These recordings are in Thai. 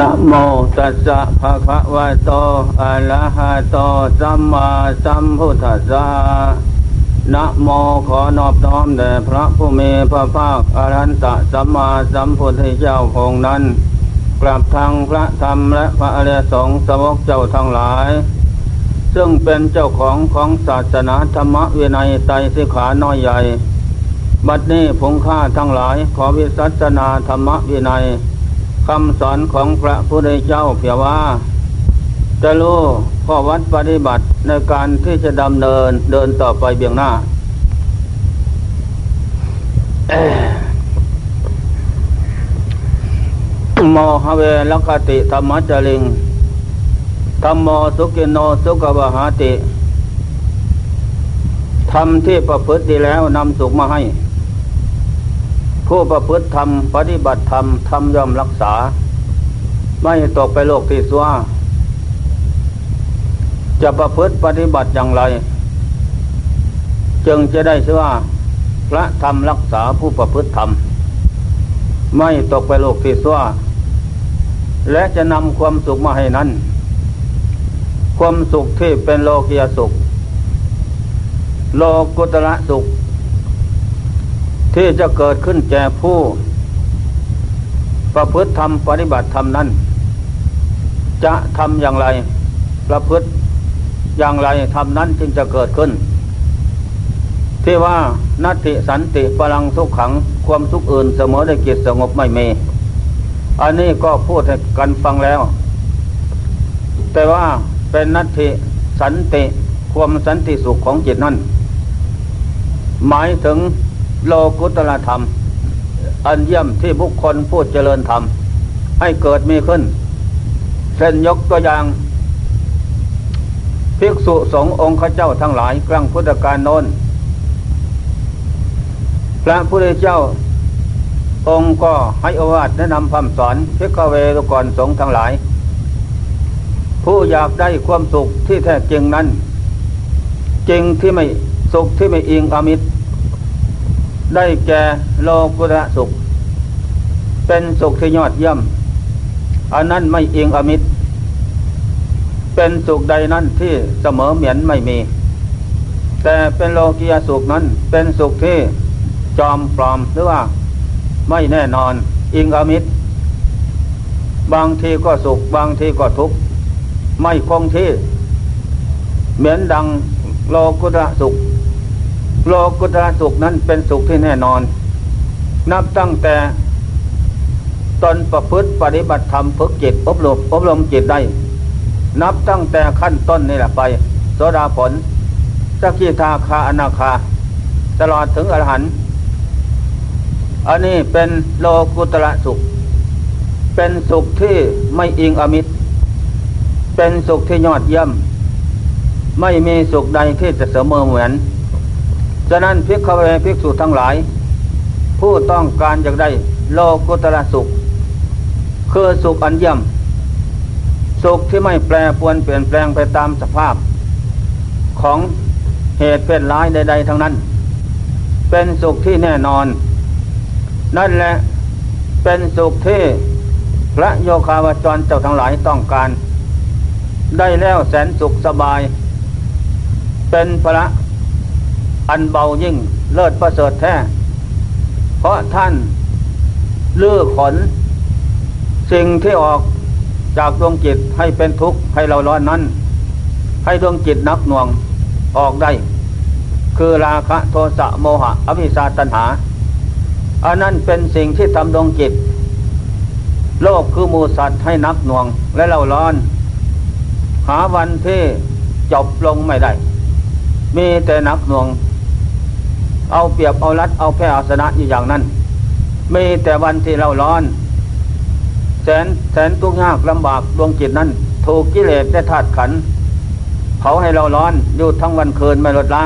นะโมตัสสะภะคะวะโตอะระหะโตสัมมาสัมพุทธัสสะนะโมขอนอบน้อมแด่พระผู้มีพระภาคอรหันตสัมมาสัมพุทธเจ้าองค์นั้น กลับทางพระธรรมและพระอริยสงฆ์สาวกเจ้าทั้งหลาย ซึ่งเป็นเจ้าของของศาสนาธรรมวินัยไตรสิขาน้อยใหญ่ บัดนี้ผงข้าทั้งหลายขอวิสัชนาธรรมวินัย คำสอนของพระพุทธเจ้าเพียว่าจะรู้ข้อวัดปฏิบัติในการที่จะดำเนินเดินต่อไปเบียงหน้า โมหเวลคติธรรมจริงธรรมโมสุกินโนสุกวหาติทำที่ประพฤติแล้วนำสุขมาให้ ผู้ประพฤติธรรม ปฏิบัติธรรมทำย่อมรักษา ไม่ตกไปโลกที่ซัวจะประพฤติปฏิบัติอย่างไร จึงจะได้ชื่อว่า พระธรรมรักษาผู้ประพฤติธรรม ไม่ตกไปโลกที่ซัวและจะนำความสุขมาให้นั้น ความสุขที่เป็นโลกียสุข โลกุตระสุข ที่จะเกิดขึ้นแก่ผู้ประพฤติธรรมปฏิบัติธรรมนั้น จะทำอย่างไร ประพฤติอย่างไรทำนั้นจึงจะเกิดขึ้น ที่ว่านัตติสันติพลังทุกขังความสุขอื่นเสมอได้กิจสงบไม่มีอันนี้ก็พูดให้กันฟังแล้ว แต่ว่าเป็นนัตติสันติความสันติสุขของจิตนั้น หมายถึง โลกุตละธรรม อันเยี่ยมที่บุคคลพูดเจริญธรรม ให้เกิดมีขึ้นเช่นยกตัวอย่างภิกษุสงฆ์องค์ข้าเจ้าทั้งหลาย กลางพุทธกาลโน้นพระพุทธเจ้า องค์ก็ให้อวาดแนะนำคำสอนพิกเวตุกรสงฆ์ทั้งหลาย ผู้อยากได้ความสุขที่แท้จริงนั้นจริงที่ไม่สุขที่ไม่อิงอมิตร ได้แก่โลกุระสุข เป็นสุขที่ยอดเยี่ยมอันนั้นไม่อิงอมิตร เป็นสุขใดนั้นที่เสมอเหมือนไม่มี แต่เป็นโลกียสุขนั้นเป็นสุขที่จอมปลอมหรือว่าไม่แน่นอนอิงอมิตร บางทีก็สุข บางทีก็ทุกข์ไม่คงที่ เหมือนดังโลกุตระสุข โลกุตระสุขนั้นเป็นสุขที่แน่นอน นับตั้งแต่ตนประพฤติปฏิบัติธรรมฝึกจิตอบรมอบรมจิตได้ นับตั้งแต่ขั้นต้นนี่แหละไปโสดาผลสกิทาคาอนาคา ตลอดถึงอรหันต์อันนี้เป็นโลกุตระสุข เป็นสุขที่ไม่อิงอมิตร เป็นสุขที่ยอดเยี่ยม ไม่มีสุขใดที่จะเสมอเหมือน ฉะนั้นพิกเวภิกษุทั้งหลาย ผู้ต้องการอยากได้โลกุตระสุข คือสุขอันเยี่ยม สุขที่ไม่แปรปวนเปลี่ยนแปลงไปตามสภาพ ของเหตุเป็นร้ายใด ๆ ทั้งนั้น เป็นสุขที่แน่นอน นั่นแหละเป็นสุขที่พระโยคาวจรเจ้าทั้งหลายต้องการ ได้แล้วแสนสุขสบาย เป็นพระ อันเบายิ่งเลิศประเสริฐแท้ เพราะท่านลื้อขน สิ่งที่ออกจากดวงจิตให้เป็นทุกข์ให้เราร้อนนั้น ให้ดวงจิตนักหน่วงออกได้ คือราคะโทสะโมหะ อภิชาตัญหา อันนั้นเป็นสิ่งที่ทำดวงจิต โลกคือมูสัตว์ให้นักหน่วงและเราร้อน หาวันที่จบลงไม่ได้ มีแต่นักหน่วง เอาเปรียบเอารัดเอาแพ้เอาชนะอยู่อย่างนั้น มีแต่วันที่เราร้อน แสนแสนทุกข์ยากลำบากดวงจิตนั้น ถูกกิเลสได้ธาตุขันเผาให้เราร้อนอยู่ทั้งวันคืนไม่ลดละ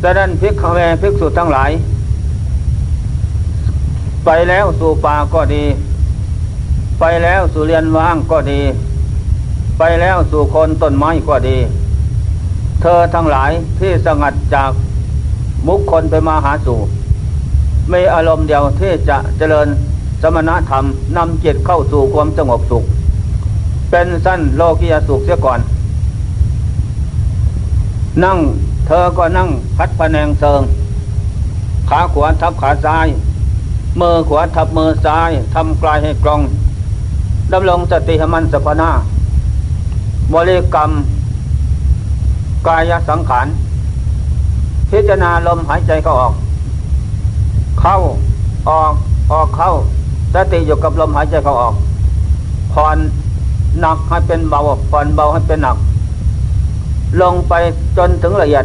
แต่นั้นพิกเวพิกสุทั้งหลาย ไปแล้วสู่ป่าก็ดี ไปแล้วสู่เรียนว่างก็ดี ไปแล้วสู่คนต้นไม้ก็ดี เธอทั้งหลายที่สงัดจาก มุขคนไปมาหาสู่ไม่อารมณ์เดียวที่จะเจริญสมณธรรมนำจิตเข้าสู่ความสงบสุข เป็นสั้นโลกียสุขเสียก่อน นั่งเธอก็นั่งพัดพแนงเซิง ขาขวาทับขาซ้ายมือขวาทับมือซ้ายทำกลายให้กลองดำรงสติหมันสพนาบริกรรม กายสังขาร พิจารณาลมหายใจเข้าออก เข้าออกออกเข้าสติอยู่กับลมหายใจเข้าออกผ่อนหนักให้เป็นเบาผ่อนเบาให้เป็นหนัก ลงไปจนถึงละเอียด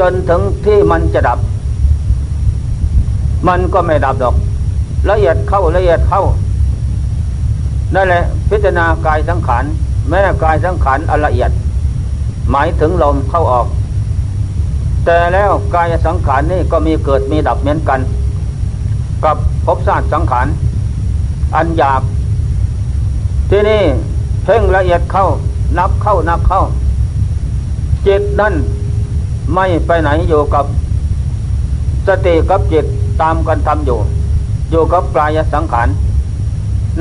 จนถึงที่มันจะดับ มันก็ไม่ดับดอก ละเอียดเข้าละเอียดเข้านั่นแหละพิจารณากายสังขารแม้กายสังขารอละเอียด หมายถึงลมเข้าออก แต่แล้วกายสังขารนี่ก็มีเกิดมีดับเหมือนกัน กับภพชาติสังขารอันหยาบ ที่นี่เพ่งละเอียดเข้านับเข้านับเข้า จิตนั่นไม่ไปไหนอยู่กับสติกับจิตตามกันทำอยู่ อยู่กับกายสังขาร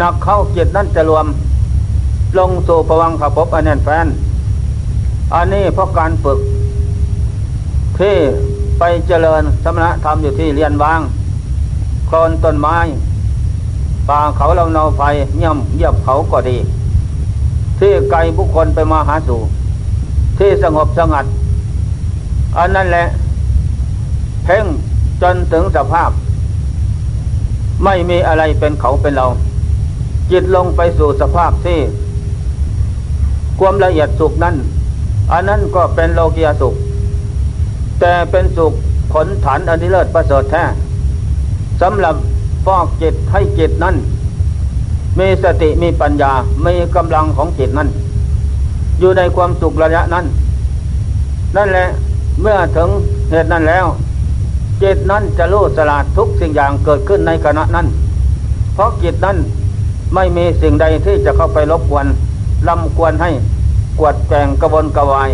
นักเข้าจิตนั่นจะรวม ลงสู่ภวังขภพอันแน่นแฟน อันนี้เพราะการฝึก ที่ไปเจริญสมณธรรมอยู่ที่เรียนวางโคลนต้นไม้ป่าเขาเราเนาไฟเงี่ยมเยียบเขาก็ดี ที่ไกลบุคคลไปมาหาสู่ ที่สงบสงัด อันนั้นแหละ เพ่งจนถึงสภาพ ไม่มีอะไรเป็นเขาเป็นเรา จิตลงไปสู่สภาพที่ ความละเอียดสุขนั้น อันนั้นก็เป็นโลกียสุข แต่เป็นสุขผลฐานอันนี้เลิศประเสริฐแท้สำหรับฟอกจิตให้จิตนั้น มีสติมีปัญญา มีกำลังของจิตนั้น อยู่ในความสุขระยะนั้น นั่นแหละเมื่อถึงเหตุนั้นแล้ว จิตนั้นจะรู้สลาดทุกสิ่งอย่างเกิดขึ้นในขณะนั้น เพราะจิตนั้นไม่มีสิ่งใดที่จะเข้าไปรบกวนลำกวนให้กวดแกงกระวนกระวาย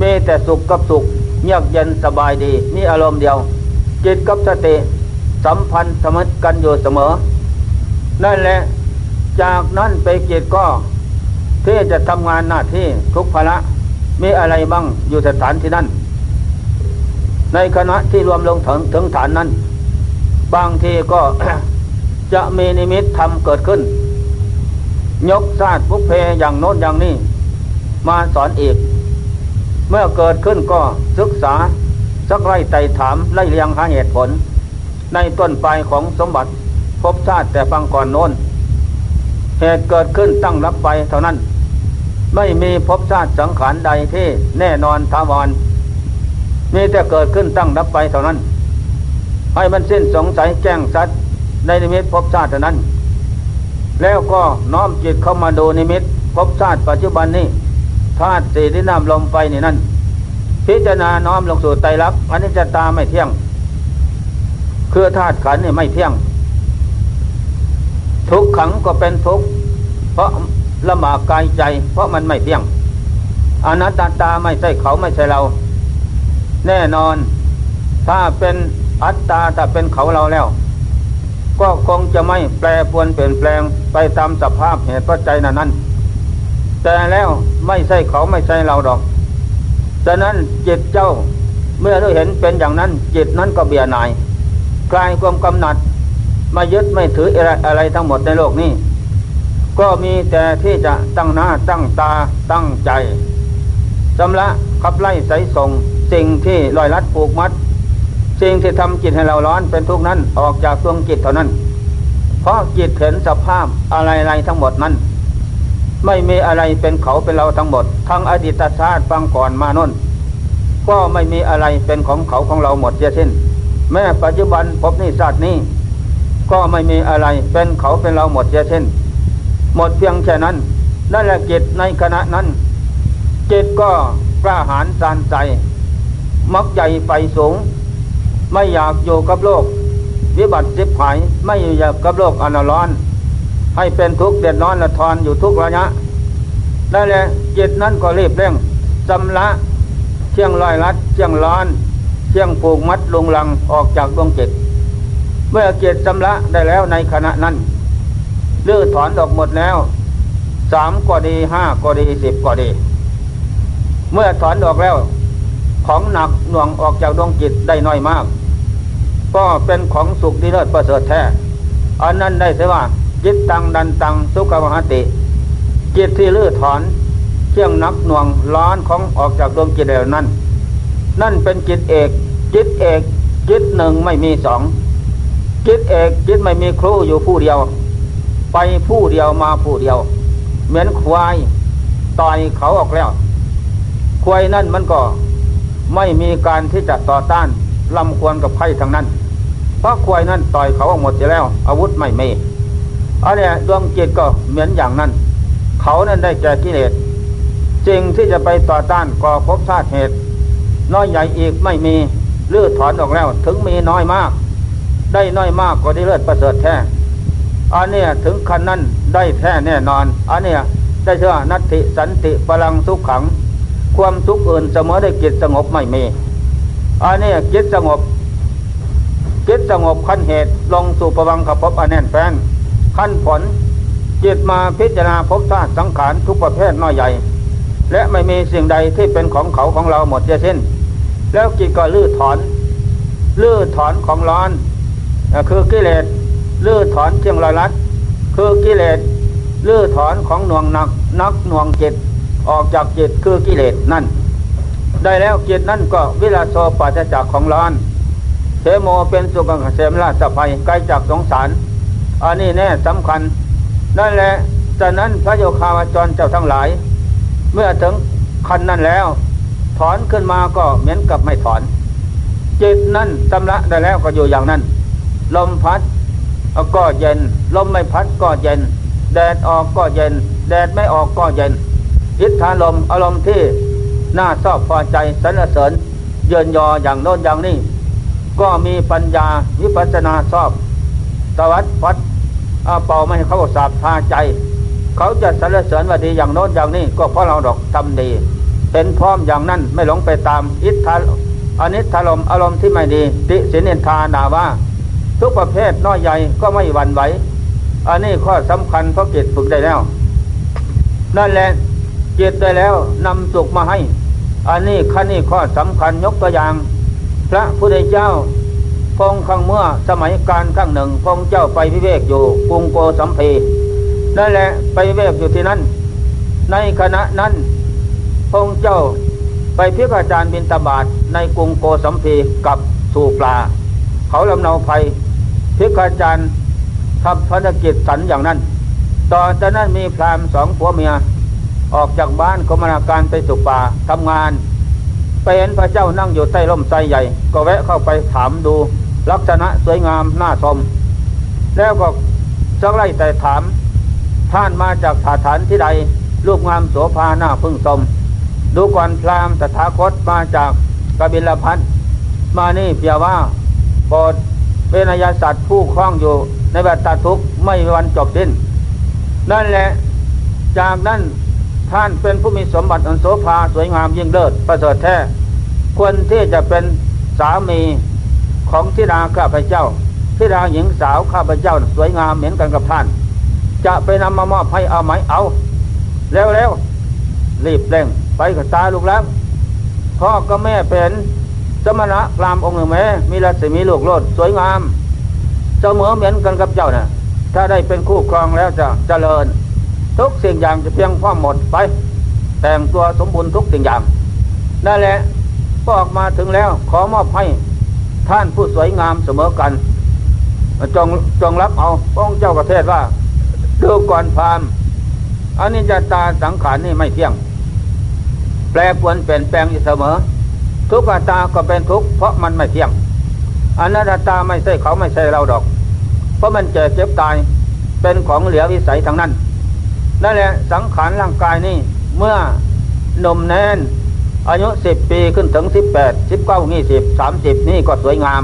มีแต่สุขกับสุข เงียบเย็นสบายดี นี่อารมณ์เดียว จิตกับสติสัมพันธ์สมัติกันอยู่เสมอ นั่นแหละ จากนั้นไปจิตก็ ที่จะทำงานหน้าที่ทุกภาระมีอะไรบ้างอยู่สถานที่นั้น ในคณะที่รวมลงถึงถึงฐานนั้น บางทีก็จะมีนิมิตทำเกิดขึ้น ยกซาดพุกเพอย่างโน้นอย่างนี้ มาสอนอีก เมื่อเกิดขึ้นก็ศึกษาสักไล่ไต่ถามไล่เรียงหาเหตุผล ในต้นปลายของสมบัติพบชาติแต่ฟังก่อนโน้น เหตุเกิดขึ้นตั้งรับไปเท่านั้น ไม่มีพบชาติสังขารใดที่แน่นอนทาวรมีแต่เกิดขึ้นตั้งรับไปเท่านั้น ให้มันสิ้นสงสัยแจ้งสัตว์ในนิมิตพบชาติเท่านั้น แล้วก็น้อมจิตเข้ามาดูนิมิตพบชาติปัจจุบันนี้ ธาตุสี่ที่น้ำลมไฟนี่นั่นพิจารณาน้อมลงสู่ไตรลักษณ์อันนี้จะตาไม่เที่ยง คือธาตุขันนี่ไม่เที่ยง ทุกขังก็เป็นทุกเพราะละหมากกายใจ เพราะมันไม่เที่ยงอนัตตาตาไม่ใช่เขาไม่ใช่เรา แน่นอน ถ้าเป็นอัตตาถ้าเป็นเขาเราแล้ว ก็คงจะไม่แปรปวนเปลี่ยนแปลงไปตามสภาพเหตุปัจจัยนั้น แต่แล้วไม่ใช่เขาไม่ใช่เราดอกฉะนั้นจิตเจ้าเมื่อเราเห็นเป็นอย่างนั้น จิตนั้นก็เบียหน่ายกลายความกำหนัดมายึดไม่ถืออะไรอะไรทั้งหมดในโลกนี้ ก็มีแต่ที่จะตั้งหน้าตั้งตาตั้งใจจำละขับไล่ใส่ส่ง สิ่งที่ลอยลัดผูกมัด สิ่งที่ทำจิตให้เราร้อนเป็นทุกนั้นออกจากดวงจิตเท่านั้น เพราะจิตเห็นสภาพอะไรๆทั้งหมดนั้น ไม่มีอะไรเป็นเขาเป็นเราทั้งหมด ทั้งอดีตชาติฟังก่อนมาน้นก็ไม่มีอะไรเป็นของเขาของเราหมดเสียสิ้น แม้ปัจจุบันพบนี่ชาตินี้ ก็ไม่มีอะไรเป็นเขาเป็นเราหมดเช่นหมดเพียงแค่นั้นนั่นแหละจิตในขณะนั้น จิตก็กล้าหาญสานใจ มักใหญ่ไปสูง ไม่อยากอยู่กับโลก วิบัติจิบหายไม่อยากกับโลกอนาร้อน ให้เป็นทุกข์เดือดร้อนละทอนอยู่ทุกระยะนั่นแหละจิตนั้นก็รีบเร่งจำละเชี่ยงลอยลัดเชี่ยงร้อนเชี่ยงผูกมัดลงลังออกจากดวงจิต เมื่อเกียรติชำระได้แล้วในขณะนั้นเลื้อถอนออกหมดแล้วสามก็ดีห้าก็ดีสิบก็ดี เมื่อถอนออกแล้ว ของหนักหน่วงออกจากดวงจิตได้น้อยมาก ก็เป็นของสุขที่เลิศประเสริฐแท้อันนั้นได้เสียว่า จิตตังดันตังสุขวหติ จิตที่ลื้อถอนเชี่ยงนักหน่วงร้อนของออกจากดวงจิตแล้วนั้นนั่นเป็นจิตเอก จิตเอกจิตหนึ่งไม่มีสองจิตเอกจิตไม่มีครูอยู่ผู้เดียว ไปผู้เดียวมาผู้เดียว เหมือนควายต่อยเขาออกแล้ว ควายนั่นมันก็ไม่มีการที่จะต่อต้านลำควรกับไพ่ทางนั้น เพราะควายนั่นต่อยเขาออกหมดเสียแล้ว อาวุธไม่มี อันนี้ดวงจิตก็เหมือนอย่างนั้น เขานั้นได้แก่กิเลสจริงที่จะไปต่อต้านก่อภพชาติเหตุ น้อยใหญ่อีกไม่มีลื้อถอนออกแล้ว ถึงมีน้อยมาก ได้น้อยมากก็ได้เลิศประเสริฐแท้อันนี้ถึงคันนั้นได้แท้แน่นอน อันนี้ได้เชื่อนัตติสันติพลังสุขขัง ความทุกข์อื่นเสมอได้จิตสงบไม่มีอันนี้จิตสงบจิตสงบขั้นเหตุลงสู่ประวังขพบอันแน่นแฟน ขั้นผลจิตมาพิจารณาพบธาตุสังขารทุกประเภทน้อยใหญ่ และไม่มีสิ่งใดที่เป็นของเขาของเราหมดเสิ้น แล้วจิตก็ลื้อถอน ลื้อถอนของร้อน คือกิเลสลื้อถอนเชียงลอยลัดคือกิเลสลื้อถอนของหน่วงหนักนักหน่วงจิตออกจากจิตคือกิเลสนั่น ได้แล้วจิตนั่นก็วิลาโสปัจจากของร้อนเทโมเป็นสุกังเสมราชภัยไกลจากสงสาร อันนี้แน่สำคัญ นั่นแหละจากนั้นพระโยคาวจรเจ้าทั้งหลาย เมื่อถึงคันนั้นแล้ว ถอนขึ้นมาก็เหมือนกับไม่ถอน จิตนั้นชำระได้แล้วก็อยู่อย่างนั้น ลมพัดก็เย็น ลมไม่พัดก็เย็น แดดออกก็เย็น แดดไม่ออกก็เย็นอิทธาลมอารมณ์ที่น่าชอบพอใจสรรเสริญ เยินยออย่างโน้นอย่างนี้ ก็มีปัญญาวิปัสนาชอบ ตวัดพัดเป่าไม่ให้เขาสาบพาใจ เขาจะสรรเสริญว่าดีอย่างโน้นอย่างนี้ ก็เพราะเราดอกทำดี เป็นพร้อมอย่างนั้นไม่หลงไปตามอิทธาอนิธาลมอารมณ์ที่ไม่ดี ติสินินทาดาว่า ทุกประเภทน้อยใหญ่ก็ไม่หวั่นไหวอันนี้ข้อสำคัญเพราะจิตฝึกได้แล้ว นั่นแหละจิตได้แล้วนำสุขมาให้ อันนี้ขั้นนี้ข้อสำคัญยกตัวอย่าง พระพุทธเจ้า พงครั้งเมื่อสมัยการครั้งหนึ่งพงเจ้าไปวิเวกอยู่กรุงโกสัมพีนั่นแหละไปเวกอยู่ที่นั่น ในขณะนั้น พงเจ้าไปพิกอาจารย์บินตบาทในกรุงโกสัมพีกับสู่ปลา เขาลำเนาภัยพิกอาจารย์ทำภารกิจสันอย่างนั้น ต่อจากนั้นมีพรามสองผัวเมีย ออกจากบ้านกมนาการไปสุป่าทำงาน ไปเห็นพระเจ้านั่งอยู่ใต้ร่มไทรใหญ่ ก็แวะเข้าไปถามดู ลักษณะสวยงามน่าชม แล้วก็จักไล่แต่ถาม ท่านมาจากสถานที่ใด รูปงามโสภาหน้าพึ่งสมดูก่อนพรามตถาคตมาจากกบิลพัทมานี่เพียว่าโปรดเวนยสัตว์ผู้คล้องอยู่ในบัตทุกไม่วันจบสิ้น นั่นแหละ จากนั้นท่านเป็นผู้มีสมบัติอันโสภาสวยงามยิ่งเลิศประเสริฐแท้ควรที่จะเป็นสามี ของทิดาข้าพเจ้าทิดาหญิงสาวข้าพเจ้าสวยงามเหมือนกันกับท่าน จะไปนำมามอบให้เอาไหมเอาแล้วแล้วรีบเร่งไปกับตาลูกแล้วพ่อก็แม่เป็นสมณะพรามองค์หนึ่งแม้มีรัศมีลูกโลดสวยงามเสมอเหมือนกันกับเจ้านะ่ะถ้าได้เป็นคู่ครองแล้วจะเจริญ ทุกสิ่งอย่างจะเพียงพร้อมหมดไป แต่งตัวสมบูรณ์ทุกสิ่งอย่างนั่นแหละพอออกมาถึงแล้วขอมอบให้ ท่านผู้สวยงามเสมอกัน จงจงรับเอาพระองค์เจ้ากระเทศว่าดูก่อนพามอันนี้จะตาสังขารนี่ไม่เที่ยง แปรปวนเปลี่ยนแปลงอยู่เสมอ ทุกขตาก็เป็นทุกข์เพราะมันไม่เที่ยงอนัตตาไม่ใช่เขาไม่ใช่เราดอก เพราะมันเจ็บเจ็บตายเป็นของเหลือวิสัยทั้งนั้นนั่นแหละสังขารร่างกายนี่เมื่อนมแน่น อายุสิบปีขึ้นถึงสิบแปดสิบเก้ายี่สิบสามสิบนี่ก็สวยงาม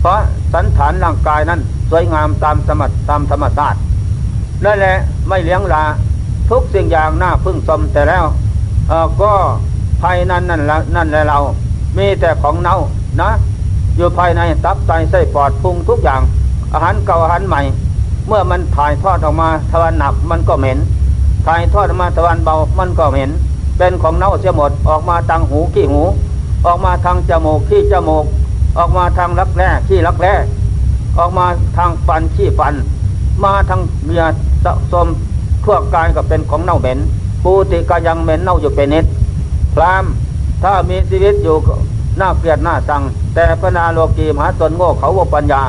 เพราะสันฐานร่างกายนั้นสวยงามตามสมตามธรรมชาตินั่นแหละไม่เลี้ยงลาทุกสิ่งอย่างหน้าพึ่งสมแต่แล้วก็ภายนั้นนั่นละนั่นแหละเรา มีแต่ของเน่านะ อยู่ภายในตับไตไส้ปอดพุงทุกอย่าง อาหารเก่าอาหารใหม่ เมื่อมันถ่ายทอดออกมาทวารหนักมันก็เหม็น ถ่ายทอดออกมาทวารเบามันก็เหม็น เป็นของเน่าเสียหมด ออกมาทางหูขี้หู ออกมาทางจมูกขี้จมูก ออกมาทางรักแร้ขี้รักแร้ออกมาทางฟันขี้ฟัน มาทางเนื้อสะสมทั่วกายก็เป็นของเน่าเหม็นปูติก็ยังเหม็นเน่าอยู่เป็นนิดพรามถ้ามีชีวิตอยู่น่าเกลียดน่าสัง แต่พนาโลกีมหาตนโง่เขาวปัญญา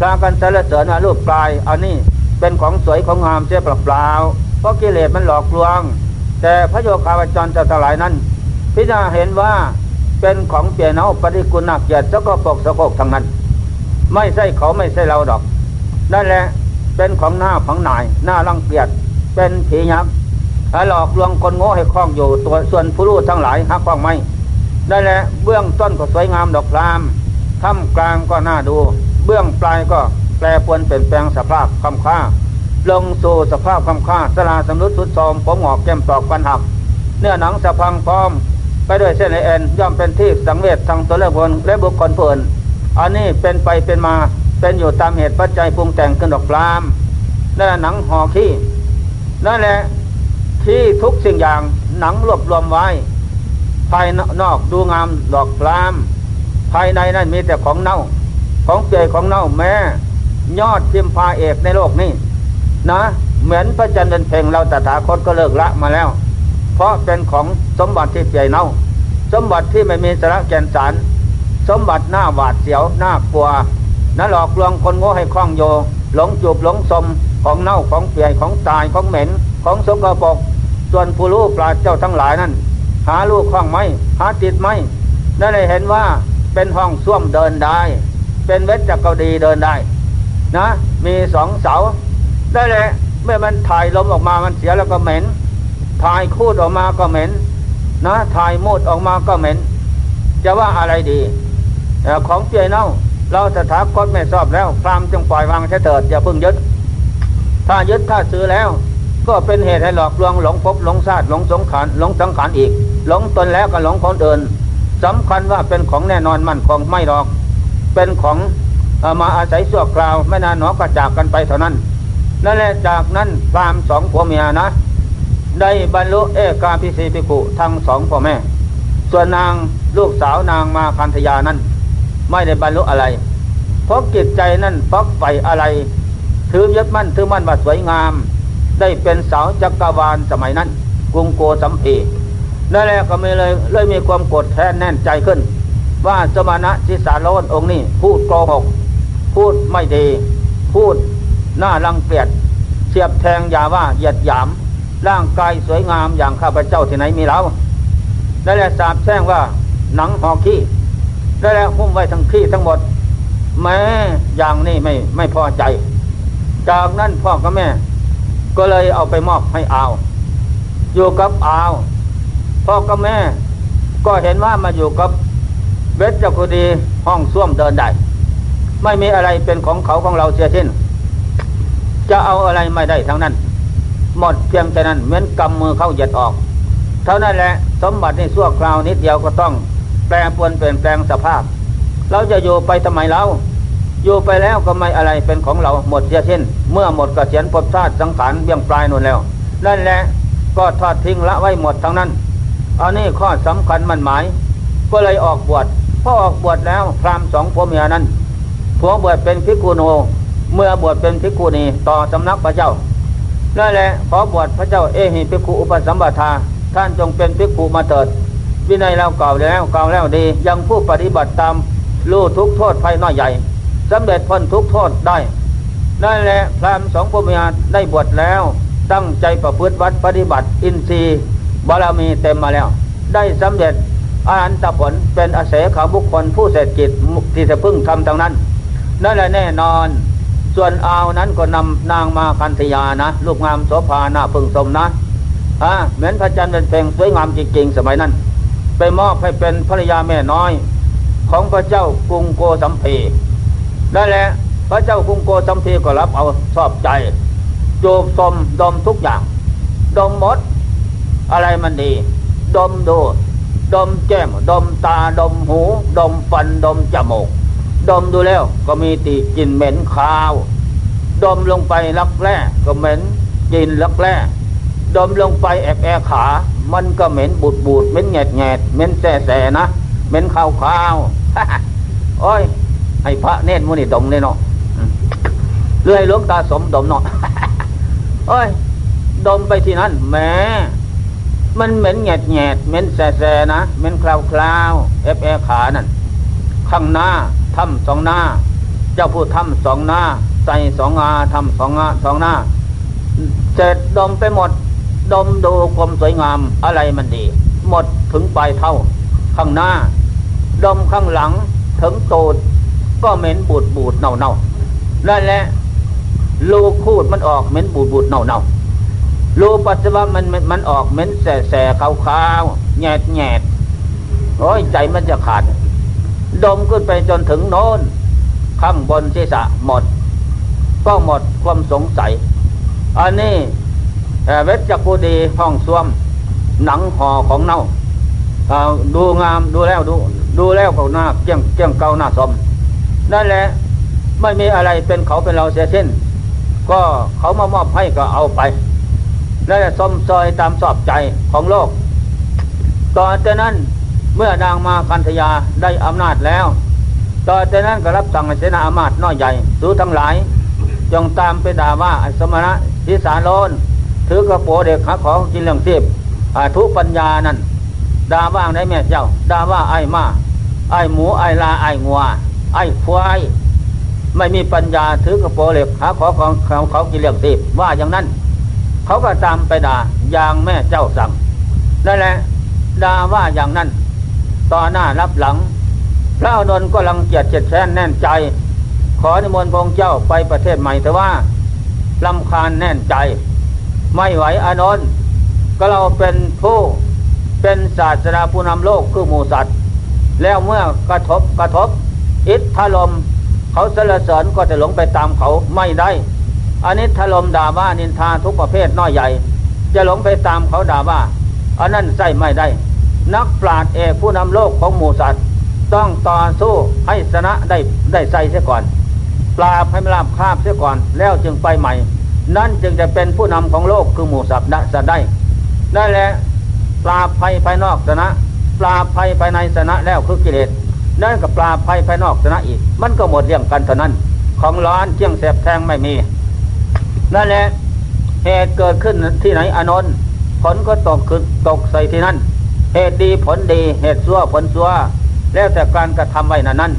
พากันสรรเสริญรูปกายอันนี้เป็นของสวยของงามเสียเปล่าเพราะกิเลสมันหลอกลวง แต่พระโยคาวจรจะทลายนั้น พิจารณาเห็นว่าเป็นของเปลี่ยนเอาปฏิกุณนักเกียรติสกปรกสกปรกทั้งนั้น ไม่ใช่เขาไม่ใช่เราดอกนั่นแหละเป็นของหน้าผังหนายหน้ารังเกียจเป็นผียักษ์หลอกลวงคนโง่ให้คล้องอยู่ตัวส่วนผู้รู้ทั้งหลายหักคล้องไม่ได้แหละเบื้องต้นก็สวยงามดอกพรามท่ามกลางก็น่าดู เบื้องปลายก็แปรปวนเปลี่ยนแปลงสภาพคำค่า ลงสู่สภาพคำค่าสลาสำรุดสุดโทมผมหงอกแก้มตอกฟันหัก เนื้อหนังสะพังพร้อม ไปด้วยเส้นเอ็นย่อมเป็นที่สังเวชทางตัวเลือกคนและบุคคลเพื่นอันนี้เป็นไปเป็นมาเป็นอยู่ตามเหตุปัจจัยปรุงแต่งขึ้นดอกพรามนั่นหนังห่อขี้นั่นแหละที่ทุกสิ่งอย่างหนังรวบรวมไว้ ภายนอกดูงามดอกพราม ภายในนั้นมีแต่ของเน่า ของเปื่อยของเน่าแม้ ยอดพิมพาเอกในโลกนี้ นะเหมือนพระจันทร์เป็นเพลงเราตถาคตก็เลิกละมาแล้ว เพราะเป็นของสมบัติที่เปื่อยเน่า สมบัติที่ไม่มีสาระแก่นสาร สมบัติหน้าหวาดเสียวหน้ากลัวนั่นหลอกลวงคนโง่ให้คล้องโย หลงจูบหลงสมของเน่าของเปื่อยของตายของเหม็น ของสกปรกส่วนผู้รู้ปราเจ้าทั้งหลายนั้น หาลูกห้องไหมหาติดไหมได้เลยเห็นว่าเป็นห้องส้วมเดินได้ เป็นเวชจักรดีเดินได้ นะ มีสองเสา ได้เลยเมื่อมันถ่ายลมออกมามันเสียแล้วก็เหม็น ถ่ายคูดออกมาก็เหม็น นะถ่ายมูดออกมาก็เหม็น จะว่าอะไรดีของเปียเน่า เราสถาคตไม่ชอบแล้วพรามจึงปล่อยวางเถิดอย่าพึ่งยึด ถ้ายึดถ้าซื้อแล้ว ก็เป็นเหตุให้หลอกลวงหลงพบหลงชาติหลงสงขารหลงสังขารอีก หลงตนแล้วก็หลงคนอื่นสำคัญว่าเป็นของแน่นอนมั่นคงไม่หรอก เป็นของมาอาศัยสั่วคราว ไม่นานหนอก็จากกันไปเท่านั้น นั่นแหละจากนั้นพรามสองผัวเมียนะ ได้บรรลุเอกาพิสีพิกุทั้งสองพ่อแม่ ส่วนนางลูกสาวนางมาคันธยานั้น ไม่ได้บรรลุอะไร เพราะจิตใจนั่นปักไฟอะไร ถือยึดมั่นถือมั่นว่าสวยงาม ได้เป็นสาวจักรวาลสมัยนั้น กรุงโกสัมพีนั่นแหละก็ไม่เลยเลยมีความกดแทนแน่นใจขึ้น ว่าสมณะทิสาโลนองค์นี้พูดโกหก พูดไม่ดี พูด หน้ารังเกียจเสียบแทงยาว่าเหยียดหยาม ร่างกายสวยงามอย่างข้าพเจ้าที่ไหนมีแล้วนั่นแหละสาบแช่งว่าหนังหอขี้นั่นแหละหุ้มไว้ทั้งขี้ทั้งหมด แม้อย่างนี้ไม่ไม่พอใจ จากนั้นพ่อกับแม่ ก็เลยเอาไปมอบให้อาว อยู่กับอาวพ่อกับแม่ ก็เห็นว่ามาอยู่กับเวชจักรดีห้องส้วมเดินได้ไม่มีอะไรเป็นของเขาของเราเสียสิ้น จะเอาอะไรไม่ได้ทั้งนั้น หมดเพียงแค่นั้นเหมือนกำมือเข้าเหยียดออก เท่านั้นแหละสมบัติในสั่วคราวนิดเดียวก็ต้องแปลปวนเปลี่ยนแปลงสภาพ เราจะอยู่ไปทำไมเราอยู่ไปแล้วก็ไม่อะไรเป็นของเราหมดเสียสิ้น เมื่อหมดกเกษียณภพชาติสังขารเบี้ยงปลายนู่นแล้วนั่นแหละก็ทอดทิ้งละไว้หมดทั้งนั้นอันนี้ข้อสำคัญมันหมาย ก็เลยออกบวชพอออกบวชแล้วพรามสองผัวเมียนั้นผัวบวชเป็นพิกุโน เมื่อบวชเป็นพิกุนีต่อสำนักพระเจ้านั่นแหละขอบวชพระเจ้าเอหิพิกุอุปสัมปทา ท่านจงเป็นพิกุมาเถิด วินัยเราเก่าแล้วเก่าแล้วดี ยังผู้ปฏิบัติตามรู้ทุกโทษภัยน้อยใหญ่สำเร็จพ้นทุกโทษได้นั่นแหละพรามสองพเมียได้บวชแล้ว ตั้งใจประพฤติวัดปฏิบัติ อินทรีย์บารมีเต็มมาแล้ว ได้สำเร็จอารันตผลเป็นอาศัยขาบุคคลผู้เศรษฐกิจที่จะพึ่งทำทางนั้น นั่นแหละแน่นอน ส่วนอาวนั้นก็นำนางมาคันธยานะลูกงามโสภาหน้าพึงสมนะอ่าเหมือนพระจันทร์เป็นเพลงสวยงามจริงๆสมัยนั้น ไปมอบให้เป็นภรรยาแม่น้อย ของพระเจ้ากรุงโกสัมพีนั่นแหละพระเจ้ากรุงโกสัมพีก็รับเอาชอบใจจูบสมดมทุกอย่าง ดมหมด อะไรมันดี ดมดู ดมแก้ม ดมตา ดมหู ดมฟัน ดมจมูก ดมดูแล้วก็มีตีกินเหม็นคาว ดมลงไปลักแร่ก็เหม็นกินลักแร่ดมลงไปแอบแอขา มันก็เหม็นบูดบูดเหม็นแงดแงดเหม็นแส่แส่นะเหม็นข้าวข้าวโอ้ยให้พระเนตรมุนี่ดมเลยเนาะเรื่อยลวงตาสมดมเนาะโอ้ย ดมไปที่นั่นแหมมันเหม็นแงดแงดเหม็นแส่แส่นะเหม็นคลาวคลาวแอบแอขานั่น ข้างหน้าถ้ำสองหน้า เจ้าผู้ถ้ำสองหน้า ใส่สองงาทำสองงาสองหน้าเสร็จดมไปหมด ดมดูความสวยงามอะไรมันดี หมดถึงปลายเท่า ข้างหน้า ดมข้างหลังถึงโตดก็เหม็นบูดบูดเน่าเน่านั่นแหละลูกคูดมันออกเหม็นบูดบูดเน่าเน่าลูปัสสาวะมันมันออกเหม็นแสแสขาวขาวแงดแงดโอ้ยใจมันจะขาด ดมขึ้นไปจนถึงโน้น ข้างบนศีรษะหมด ก็หมดความสงสัย อันนี้เวชจักูดีห้องซ่วม หนังห่อของเน่าดูงามดูแล้วดูดูแล้วเขาหน้าเจียงเจียงเกาหน้าสม นั่นแหละไม่มีอะไรเป็นเขาเป็นเราเสียสิ้น ก็เขามามอบให้ก็เอาไปนั่นแหละสมซอยตามสอบใจของโลก ต่อจากนั้น มื่อนางมาคันธยาได้อำนาจแล้ว ต่อจากนั้นก็รับสั่งเสนาอามาตน้อยใหญ่สู้ทั้งหลาย จงตามไปด่าว่าสมณะทิสาโลนถือกระโปเด็กหาของกินเรื่องเทียบทุปัญญานั่นด่าว่างได้แม่เจ้าด่าว่าไอ้มาไอ้หมูไอ้ลาไอ้งัวไอ้ควายไม่มีปัญญาถือกระโปงเหล็กหาขอของเขาเขากินเลี้ยงเสิบว่าอย่างนั้น เขาก็ตามไปด่าอย่างแม่เจ้าสั่งนั่นแหละด่าว่าอย่างนั้น ต่อหน้ารับหลัง พระอนนท์ก็ลังเกียจเจ็ดแสนแน่นใจ ขอนิมนต์พระองค์เจ้าไปประเทศใหม่แต่ว่าลำคาญแน่นใจ ไม่ไหวอนนท์ก็เราเป็นผู้เป็นศาสนาผู้นำโลกคือหมูสัตว์ แล้วเมื่อกระทบกระทบ อิทธลมเขาสรเสริญก็จะหลงไปตามเขาไม่ได้อันนี้ถลมด่าว่านินทาทุกประเภทน้อยใหญ่ จะหลงไปตามเขาด่าว่าอันนั้นใส่ไม่ได้ นักปราชญ์เอกผู้นำโลกของหมูสัตว์ต้องต่อสู้ให้ชนะได้ได้ใส่เสียก่อน ปราบให้มลาบคาบเสียก่อนแล้วจึงไปใหม่ นั่นจึงจะเป็นผู้นำของโลกคือหมูสัตว์ได้ ได้แหละปราบภัยภายนอกชนะ ปราบภัยภายในชนะแล้วคือกิเลสนั่นกับปราบภัยภายนอกชนะอีก มันก็หมดเรื่องกันเท่านั้น ของร้อนเที่ยงแสบแทงไม่มีนั่นแหละเหตุเกิดขึ้นที่ไหนอนนท์ผลก็ตกคือตกใส่ที่นั่น เหตุดีผลดีเหตุซัวผลซัวแล้วแต่การกระทำไว้นั้นนั่น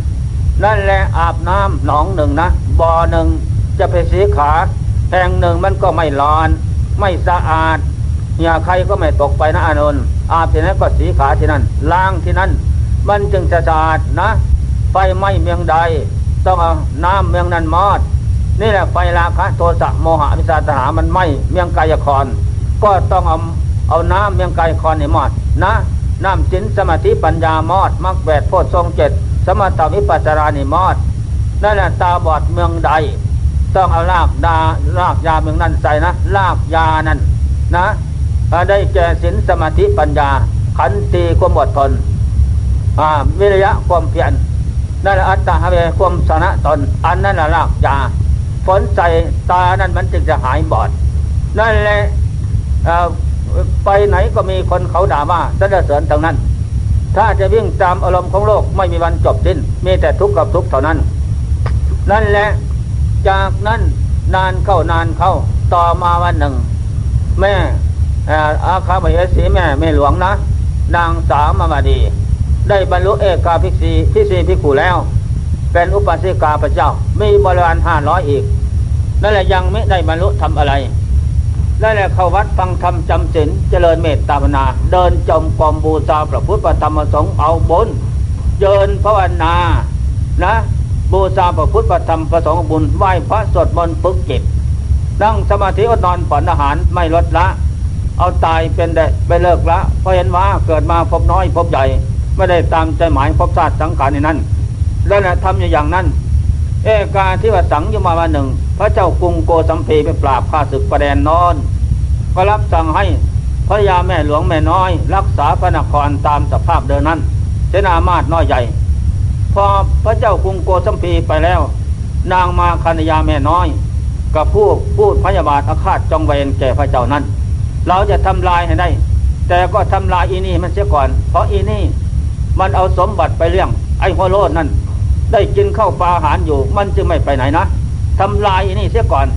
นั่นแหละอาบน้ำหนองหนึ่งนะบ่อหนึ่งจะไปสีขาแห่งหนึ่งมันก็ไม่ร้อน ไม่สะอาดเหงื่อใครก็ไม่ตกไปนะอานนท์อาบที่นั้นก็สีขาที่นั่นล้างที่นั่น มันจึงจะสะอาดนะไฟไหม้เมืองใด ต้องเอาน้ำเมืองนั้นมอด นี่แหละไฟราคะโทสะโมหะวิสาตหามันไหม้เมืองกายครก็ต้องเอา เอาน้ำเมืองไกายครนี่มอดนะน้ำสินสมาธิปัญญามอดมรรคแปดโพชฌงเจ็ดสมถวิปัสสนานิมอดนั่นแหละตาบอดเมืองใด ต้องเอาลากดาลากยาเมืองนั้นใส่นะลากยานั้นนะได้แก่ศีลสมาธิปัญญา ขันตีความอดทนวิริยะความเพียรนั่นแหละอัตตาเวความสนะตน อันนั้นแหละรากยาฝนใส่ตานั้นมันจึงจะหายบอด นั่นแหละ ไปไหนก็มีคนเขาด่าว่าสรรเสริญทางนั้น ถ้าจะวิ่งตามอารมณ์ของโลกไม่มีวันจบสิ้น มีแต่ทุกข์กับทุกข์เท่านั้น นั่นแหละ จากนั้นนานเข้านานเข้าต่อมาวันหนึ่ง แม่อาคาบเหสีแม่แม่หลวงนะ นางสาวมามาดี ได้บรรลุเอกาภิกษีพิสีพิขูแล้ว เป็นอุปสิกาพระเจ้า มีบริวารห้าร้อยอีก นั่นแหละยังไม่ได้บรรลุทำอะไร นั่นแหละเข้าวัดฟังธรรมจำศีลเจริญเมตตาภนา เดินจมกรมบูชาพระพุทธธรรมสงฆ์เอาบนเยินภาวนานะบูชาพระพุทธธรรมประสงค์บุญไหว้พระสวดมนต์ฝึกจิตนั่งสมาธิอดนอนผ่อนอาหารไม่ลดละ เอาตายเป็นได้ไปเลิกละเพราะเห็นว่าเกิดมาพบน้อยพบใหญ่ ไม่ได้ตามใจหมายพบชาติสังขารในนั้นแล้วนะทำอย่างนั้น เอกาที่ว่าสังยมาวันหนึ่ง พระเจ้ากรุงโกสัมพีไปปราบข้าศึกประแดนนอน ก็รับสั่งให้พระยาแม่หลวงแม่น้อย รักษาพระนครตามสภาพเดินนั้นเสนามาตน้อยใหญ่ พอพระเจ้ากรุงโกสัมพีไปแล้ว นางมาคณยาแม่น้อยกับผู้พูดพยาบาทอาฆาตจองเวรแก่พระเจ้านั้น เราจะทำลายให้ได้ แต่ก็ทำลายอีนี่มันเสียก่อน เพราะอีนี่มันเอาสมบัติไปเลี้ยงไอ้หัวโลดนั่น ได้กินข้าวปลาอาหารอยู่ มันจึงไม่ไปไหนนะทำลายนี่เสียก่อน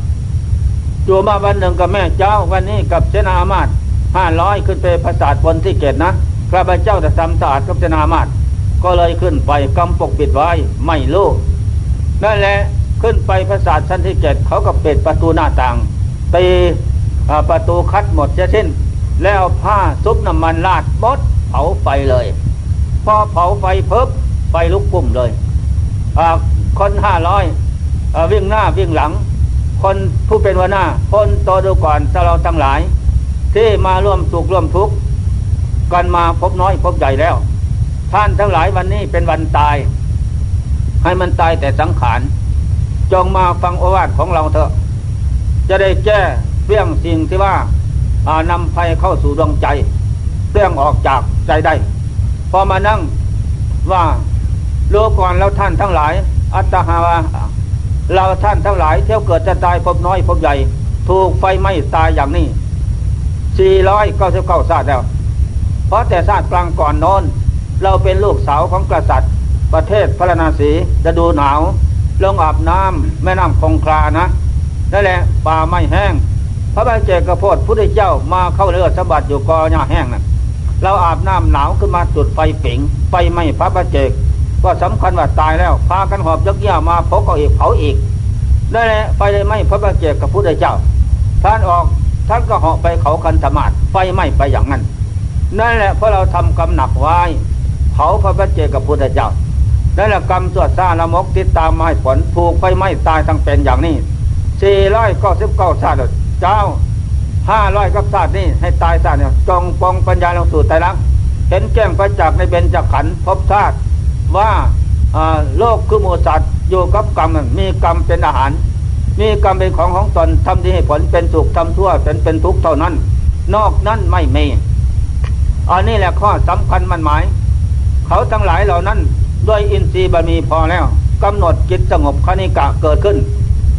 อยู่มาวันหนึ่งกับแม่เจ้าวันนี้กับเสนามาตห้าร้อยขึ้นไปประสาทบนที่เกตนะพระบาเจ้าจะทำสะอาดกับเสนามาตก็เลยขึ้นไปกำปกปิดไว้ไม่รู้นั่นแหละขึ้นไปประสาทชั้นที่เจ็ดเขาก็ปิดประตูหน้าต่างตีประตูคัดหมดจะสิ้น แล้วผ้าซุปน้ำมันลาดบดเผาไฟเลย พอเผาไฟเพิบไฟลุกปุ่มเลย คนห้าร้อยวิ่งหน้าวิ่งหลัง คนผู้เป็นหัวหน้าคนโตดูก่อนเราทั้งหลาย ที่มาร่วมสุขร่วมทุกข์กันมาพบน้อยพบใหญ่แล้ว ท่านทั้งหลายวันนี้เป็นวันตาย ให้มันตายแต่สังขารจงมาฟังโอวาทของเราเถอะ จะได้แก้เรื่องสิ่งที่ว่านำภัยเข้าสู่ดวงใจเรื่องออกจากใจได้ พอมานั่งว่า โลก่อนแล้วท่านทั้งหลาย อัตหาวาเราท่านทั้งหลาย เที่ยวเกิดจะตายพบน้อยพบใหญ่ ถูกไฟไหม้ตายอย่างนี้สี่ร้อยเก้าสิบเก้าศาสตร์แล้ว เพราะแต่ศาสตร์กลางก่อนนอนเราเป็นลูกสาวของกษัตริย์ ประเทศพระนาศีจะดูหนาว ลงอาบน้ำแม่น้ำคงคลานะนั่นแหละป่าไม่แห้ง พระบาเจกระโพดพุทธเจ้ามาเข้าเรือสมบัติอยู่กอหญ้าแห้งนะ่ะเราอาบน้ำหนาวขึ้นมาจุดไฟปิ่งไฟไหม้พระบาเจก ก็สำคัญว่าตายแล้ว พากันหอบยักย่ามาพกเอาอีกเผาอีกนั่นแหละไฟไหมพระบาเจกกับพุทธเจ้า ท่านออกท่านก็เหาะไปเขาคันธมาศไฟไหมไปอย่างนั้นนั่นแหละเพราะเราทำกรรมหนักไว้เผาพระบาเจกกับพุทธเจ้านั่นแหละกรรมสวดซาละมกติดตามมาให้ผลถูกไฟไหมตายทั้งเป็นอย่างนี้สี่ร้อยเก้าสิบเก้าชาติเจ้าห้าร้อยกับชาตินี่ให้ตายชาติเนี่ยจงปองปัญญาลงสู่ใจรักเห็นแก้งพระจักในเบญจขันธ์พบชาติ ว่าโลกคือมูสัตว์อยู่กับกรรมมีกรรมเป็นอาหาร มีกรรมเป็นของของตนทำดีให้ผลเป็นสุขทำทั่วเป็นเป็นทุกข์เท่านั้น นอกนั้นไม่มีอันนี้แหละข้อสำคัญมันหมาย เขาทั้งหลายเหล่านั้นด้วยอินทรีย์บารมีพอแล้วกำหนดจิตสงบคณิกะเกิดขึ้น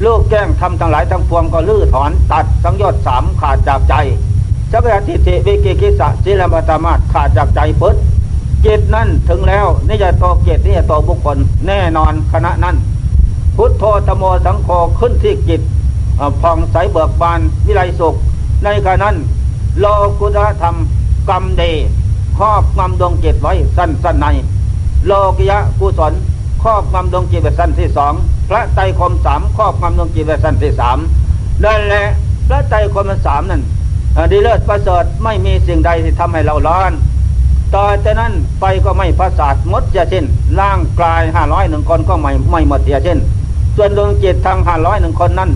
ลูกแก้งทำทั้งหลายทั้งปวงก็ลื้อถอนตัดสังยชน์สามขาดจากใจสัพพทิฏฐิวิกิกิสะศิลปตามาตขาดจากใจพุทธ จิตนั่นถึงแล้วนี่จะต่อเกตนี่จะต่อบุคคลแน่นอนคณะนั้น พุทโธตโมสังโฆขึ้นที่จิตผ่องใสเบิกบานวิไลสุข ในขณะนั้น โลกุตธรรมกรรมเดครอบงำดวงจิตไว้สั้นสั้นใน โลกิยะกุศลครอบงำดวงจิตเวสันที่สองพระไตรคมสามครอบงำดวงจิตเวสันที่สามนั่นแหละพระไตรคมสามนั่นดีเลิศประเสริฐไม่มีสิ่งใดที่ทำให้เราร้อน ต่อจากนั้นไฟก็ไม่ประสาทมดจะเช่น ร่างกายห้าร้อยหนึ่งคนก็ไม่ไม่หมดเสียเช่น ส่วนดวงจิตทางห้าร้อยหนึ่งคนนั้น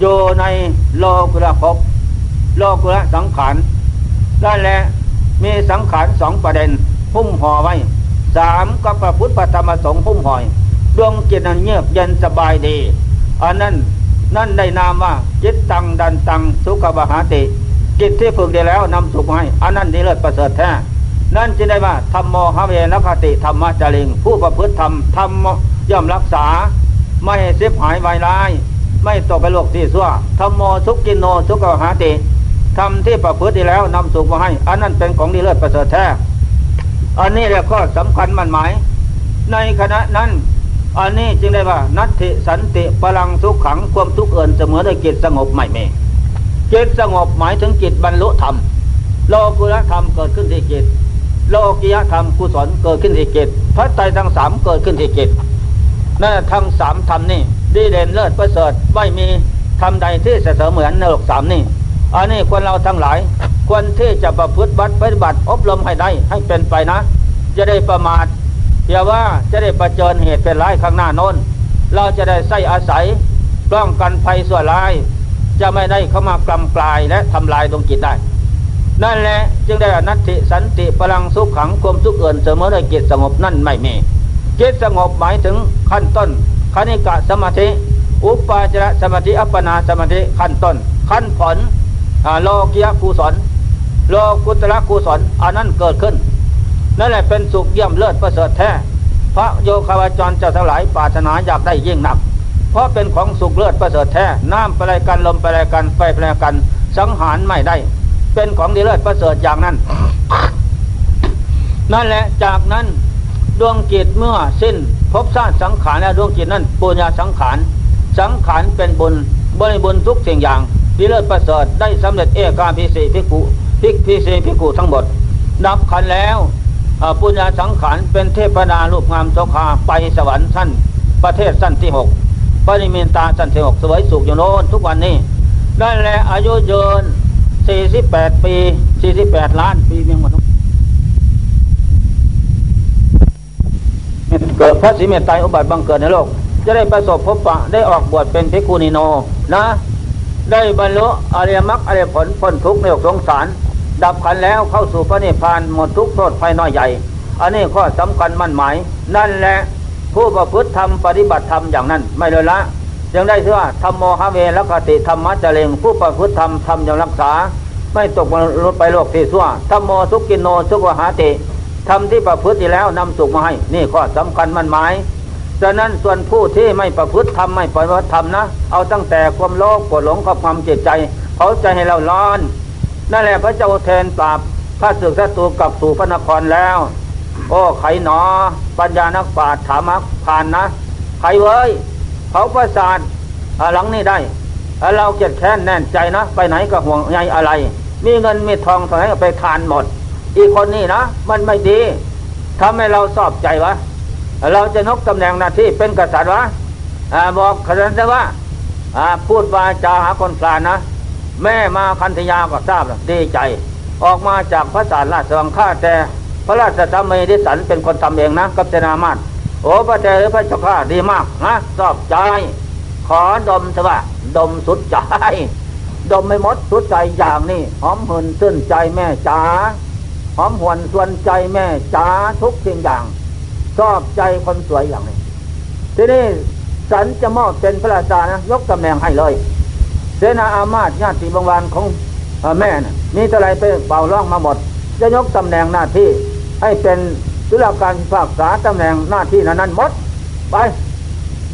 อยู่ในโลกุระภพโลกุระสังขารนั่นแหละมีสังขารสองประเด็นพุ่มห่อไว้สามก็พระพุทธธรรมสงฆ์พุ่มหอยดวงจิตนั้นเงียบเย็นสบายดีอันนั้นนั่นได้นามว่าจิตตังดันตังสุขบหาติจิตที่ฝึกได้แล้วนำสุขให้อันนั้นที่เลิศประเสริฐแท้ นั่นจึงได้ว่าธรรมโมหเวนคติธรรมะจริง ผู้ประพฤติธรรมธรรมย่อมรักษา ไม่ให้เสียหายวายร้าย ไม่ตกไปโลกที่ซั่วธรรมโมสุกินโนสุขหาติทำที่ประพฤติแล้วนำสุขมาให้ อันนั้นเป็นของดีเลิศประเสริฐแท้ อันนี้แหละข้อสำคัญมันหมาย ในขณะนั้น อันนี้จึงได้ว่า นัตติสันติพลังทุกขังความทุกข์เอินเสมอด้วยจิตสงบไม่เมจิตสงบหมายถึงจิตบรรลุธรรมโลกุลธรรมเกิดขึ้นที่จิต โลกิยธรรมกุศลเกิดขึ้นที่จิตพระไตรทั้งสามเกิดขึ้นที่จิตนั่นทั้งสามธรรมนี่ดีเด่นเลิศประเสริฐไม่มีธรรมใดที่เสมอเหมือนในโลกสามนี่อันนี้ควรเราทั้งหลาย ควรที่จะประพฤติบัติปฏิบัติอบรมให้ได้ให้เป็นไปนะ จะได้ประมาทเพียว่าจะได้ประเจิญเหตุเป็นร้ายข้างหน้าโน้นเราจะได้ใส่อาศัยป้องกันภัยส่วนร้าย จะไม่ได้เข้ามากลำกลายและทำลายดวงจิตได้ นั่นแหละจึงได้นัตติสันติพลังสุขขังความทุกข์เอื่นเสมอในจิตสงบนั่นไม่มีจิตสงบหมายถึงขั้นต้นคณิกะสมาธิ อุปาจารสมาธิอัปปนาสมาธิขั้นต้น ขั้นผลโลกียกุศลโลกุตระกุศลอันนั้นเกิดขึ้นนั่นแหละเป็นสุขเยี่ยมเลิศประเสริฐแท้พระโยคาวจรเจ้าทั้งหลายปรารถนาอยากได้ยิ่งหนัก เพราะเป็นของสุกเลือดประเสริฐแท้น้ำไปไรกันลมไปไรกันไฟไปไรกัน สังหารไม่ได้ เป็นของดีเลิศประเสริฐอย่างนั้น นั่นแหละจากนั้นดวงจิตเมื่อสิ้นพบชาติสังขารแล้วดวงจิตนั้นปุญญาสังขาร สังขารเป็นบุญบริบุญทุกสิ่งอย่างดีเลิศประเสริฐได้สำเร็จเอกาพิสีพิกุพิกพิสีพิกุทั้งหมดนับขันแล้วปุญญาสังขารเป็นเทพนารูปงามโสภาไปสวรรค์สั้นประเทศสั้นที่หกปริมินตาสั้นที่หกสวยสุขอยู่โน้นทุกวันนี้ได้แลอายุยืน 48ปี48ล้านปีเมียงหมดเกิดพระศรีเมตไตรอุบัติบังเกิดในโลก จะได้ประสบพบปะได้ออกบวชเป็นพิคูนิโนนะ ได้บรรลุอริยมรรคอริยผลพ้นทุกข์ในอกสงสาร ดับขันแล้วเข้าสู่พระนิพพานหมดทุกข์โทษภัยน้อยใหญ่ อันนี้ข้อสำคัญมั่นหมาย นั่นแหละผู้ประพฤติธรรมปฏิบัติธรรมอย่างนั้นไม่เลยละ ยังได้เชื่อธรรมโมหเวรคติธรรมะเจริญผู้ประพฤติธรรมทำอย่างรักษา ไม่ตกไปโลกที่ซั่วธรรมโมสุกินโนสุขวหาติทำที่ประพฤติแล้วนำสุขมาให้ นี่ข้อสำคัญมันหมายฉะนั้นส่วนผู้ที่ไม่ประพฤติทำไม่ปฏิบัติธรรมนะ เอาตั้งแต่ความโลภกดหลงความจิตใจเขาใจให้เราร้อน นั่นแหละพระเจ้าแทนปราบข้าศึกศัตรูกับสู่พระนครแล้ว โอ้ไขหนอ ปัญญานักปราชญ์ถามักผ่านนะไขเว้ย เขาประสาทหลังนี้ได้เราเกียดแค้นแน่นใจนะ ไปไหนก็ห่วงใยอะไร มีเงินมีทองเท่าไหร่ก็ไปทานหมด อีกคนนี้นะ มันไม่ดีทำให้เราสอบใจวะ เราจะนกตำแหน่งหน้าที่เป็นกษัตริย์วะบอกขนาดว่าพูดวาจาหาคนกลานนะ แม่มาคันธยาก็ทราบดีใจ ออกมาจากพระศาลราชวังข้าแต่พระราชธรรมดิสันเป็นคนทำเองนะกับเจนามาต โอ้พระเจ้าพระเจ้าข้าดีมากนะชอบใจ ขอดมสวะดมสุดใจ ดมไม่หมดสุดใจอย่างนี้หอมหืนตื้นใจแม่จ๋าหอมหวนส่วนใจแม่จ๋าทุกสิ่งอย่าง ชอบใจคนสวยอย่างนี้ทีนี้สันจะมอบเป็นพระราชานะยกตำแหน่งให้เลยเสนาอามาตญาติบางวานของแม่นะ่ะมีอะไรไปเป่าร่องมาหมด จะยกตำแหน่งหน้าที่ให้เป็น ตุลาการภาคษาตำแหน่งหน้าที่นั้นนั้นหมด ไป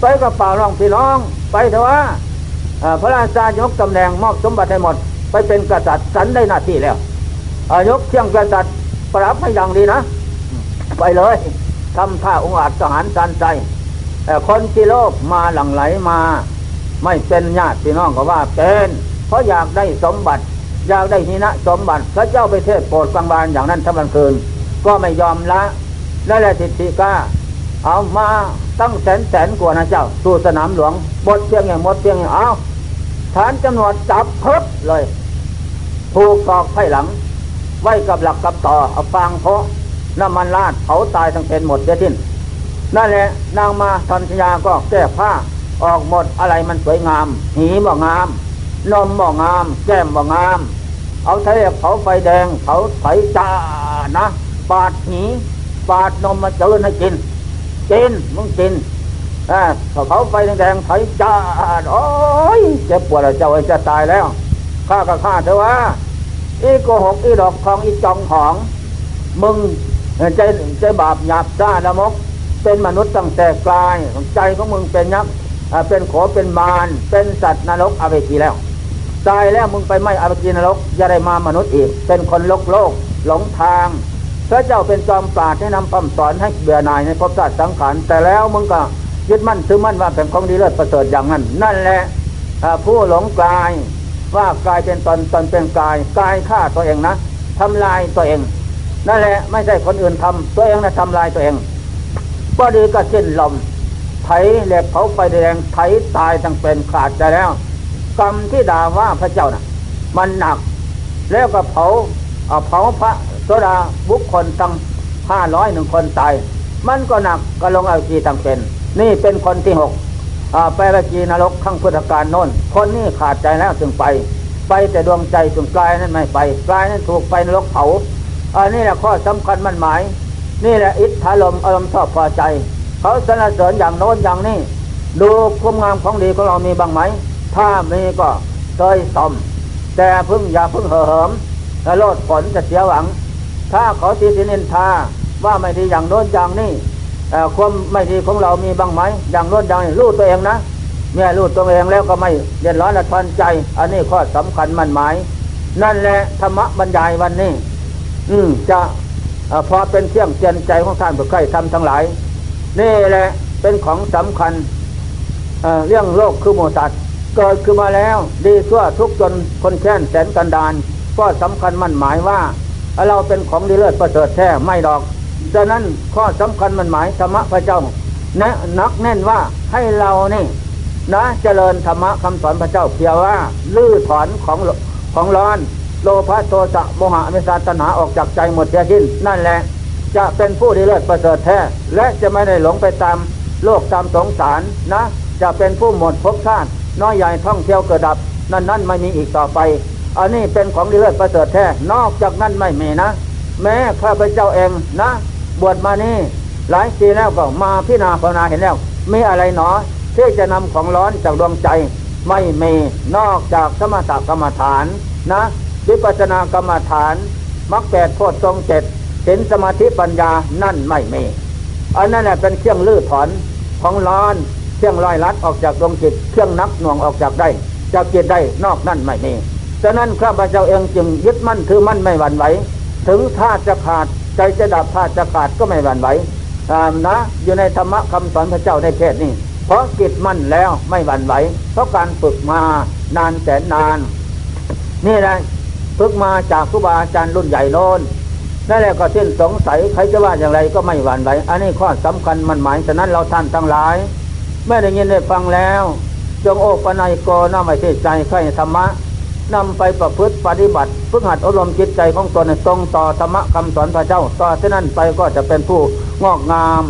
ไปกับเป่าร่องพี่น้อง ไปเถอะว่าพระราชายกตำแหน่งมอบสมบัติให้หมด ไปเป็นกษัตริย์สันได้หน้าที่แล้วยกเที่ยงกษัตริย์ปรับให้อย่างดีนะ ไปเลยทำท่าองอาจทหารสันใจแต่คนที่โลกมาหลั่งไหลมา ไม่เป็นญาติพี่น้องก็ว่าเป็นเพราะอยากได้สมบัติอยากได้นินะสมบัติพระเจ้าไปเทศโปรดกลางบานอย่างนั้นทั้งวันคืน ก็ไม่ยอมละ นั่นแหละทิฏฐิก้าเอามาตั้งแสนแสนกว่านะเจ้าสู่สนามหลวงบดเพียงอย่างหมดเพียงอย่างเอาฐานจำนวนจับพบเลยถูกตอกไพ่หลัง ไว้กับหลักกับต่อเอาฟางเพราะน้ำมันลาดเผาตายทั้งเป็นหมดเสียทิ้นนั่นแหละนางมาทันชยาก็แก้ผ้าออกหมดอะไรมันสวยงาม หีบ่งาม นมบ่งาม แก้มบ่งาม เอาทะเลเผาไฟแดงเผาไฟจ้านะ ปาดหี ปาดนมมาเจอให้กินกินมึงกินอ่าเผาไฟแดงไฟจ้าโอ้ยเจ็บปวดเจ้าจะตายแล้วข้าก็ข้าเถอะว่าอีโกหกอีดอกทองอีจองหอง มึงใจใจบาปหยาบซ่าละมก เป็นมนุษย์ตั้งแต่กลายใจของมึงเป็นยักษ์เป็นขอเป็นมารเป็นสัตว์นรกอเวจีแล้วตายแล้วมึงไปไม่อเวจีนรกอย่าได้มามนุษย์อีก เป็นคนโลกโลก หลงทาง ระเจ้าเป็นจอมปราดให้นำคำสอนให้เบื่อหน่ายในภพชาติสังขารแต่แล้วมึงก็ยึดมั่นถือมั่นว่าเป็นของดีเลิศประเสริฐอย่างนั้น นั่นแหละผู้หลงกลาย ว่ากายเป็นตนตนเป็นกายกายฆ่าตัวเองนะทำลายตัวเอง นั่นแหละไม่ใช่คนอื่นทำตัวเองนะทำลายตัวเองก็ดีก็สิ้นลมไถเหล็กเผาไฟแดงไถตายตั้งเป็นขาดใจแล้ว กรรมที่ด่าว่าพระเจ้านะ่ะ มันหนัก แล้วก็เผาเผาพระ โสดาบุคคลตั้งห้าร้อยหนึ่งคนตาย มันก็หนักก็ลงเอาจีตั้งเป็น นี่เป็นคนที่หกไปละจีนรกข้างพุทธการโน้น คนนี้ขาดใจแล้วจึงไป ไปแต่ดวงใจจึงกลายนั้นไม่ไปกลายนั้นถูกไฟนรกเผาอันนี้แหละข้อสำคัญมันหมาย นี่แหละอิทธาลมอารมณ์ชอบพอใจ เขาสนเสริญอย่างโน้นอย่างนี้ ดูความงามของดีของเรามีบ้างไหม ถ้ามีก็เคยสมแต่พึ่งอย่าพึ่งเหิมและโลดผลจะเสียหวัง ถ้าเขาตีสินินทาว่าไม่ดีอย่างโน้นอย่างนี้ความไม่ดีของเรามีบ้างไหมอย่างโน้นอย่างนี้รู้ตัวเองนะเมื่อรู้ตัวเองแล้วก็ไม่เดือดร้อนละทอนใจ อันนี้ข้อสำคัญมันหมาย นั่นแหละธรรมบรรยายวันนี้ อืมจะอพอเป็นเครื่องเตือนใจของท่านผู้ใครทำทั้งหลาย นี่แหละเป็นของสำคัญเเรื่องโลกคือโมตัดเกิดขึ้นมาแล้ว ดีชั่วทุกจนคนแค้นแสนกันดานก็สำคัญมั่นหมายว่า เราเป็นของดีเลิศประเสริฐแท้ไม่ดอกฉะนั้นข้อสำคัญมันหมายธรรมะพระเจ้าแนะนักแน่นว่าให้เรานี่นะเจริญธรรมะคำสอนพระเจ้าเพียงว่าลื้อถอนของของร้อนโลภะโทสะโมหะมิสาตนาออกจากใจหมดเสียสิ้นนั่นแหละ จะเป็นผู้ดีเลิศประเสริฐแท้ และจะไม่ได้หลงไปตามโลกตามสงสารนะ จะเป็นผู้หมดภพชาติน้อยใหญ่ท่องเที่ยวเกิดดับ นั่นนั่นไม่มีอีกต่อไป อันนี้เป็นของดีเลิศประเสริฐแท้ นอกจากนั้นไม่มีนะ แม้ข้าพเจ้าเองนะ บวชมานี่หลายปีแล้วก็มาพิจารณาภาวนาเห็นแล้วมีอะไรหนอที่จะนำของร้อนจากดวงใจ ไม่มีนอกจากสมถกรรมฐานนะวิปัสสนากรรมฐานมรรคแปดโพชฌงเจ็ดเสินสมาธิปัญญานั่นไม่มีอันนั้นแหละเป็นเครื่องลื้อถอนของร้อนเครื่องลอยลัดออกจากดวงจิต เครื่องนักหน่วงออกจากได้จากจิตได้นอกนั่นไม่มี ฉะนั้นข้าพเจ้าเองจึงยึดมั่นถือมั่นไม่หวั่นไหว ถึงธาตุจะขาดใจจะดับธาตุจะขาดก็ไม่หวั่นไหวนะอยู่ในธรรมะคำสอนพระเจ้าในเพศนี้เพราะจิตมั่นแล้วไม่หวั่นไหว เพราะการฝึกมานานแสนนาน นี่แหละฝึกมาจากครูบาอาจารย์รุ่นใหญ่โน้นนั่นแหละก็สิ้นสงสัยใครจะว่าอย่างไรก็ไม่หวั่นไหว อันนี้ข้อสำคัญมันหมายฉะนั้นเราท่านทั้งหลายไม่ได้ยินได้ฟังแล้ว จงโอปนัยโกน้าไม่ใช่ใจใครธรรมะ นำไปประพฤติปฏิบัติฝึกหัดอบรมจิตใจของตนตรงต่อธรรมะคำสอนพระเจ้า ต่อที่นั่นไปก็จะเป็นผู้งอกงาม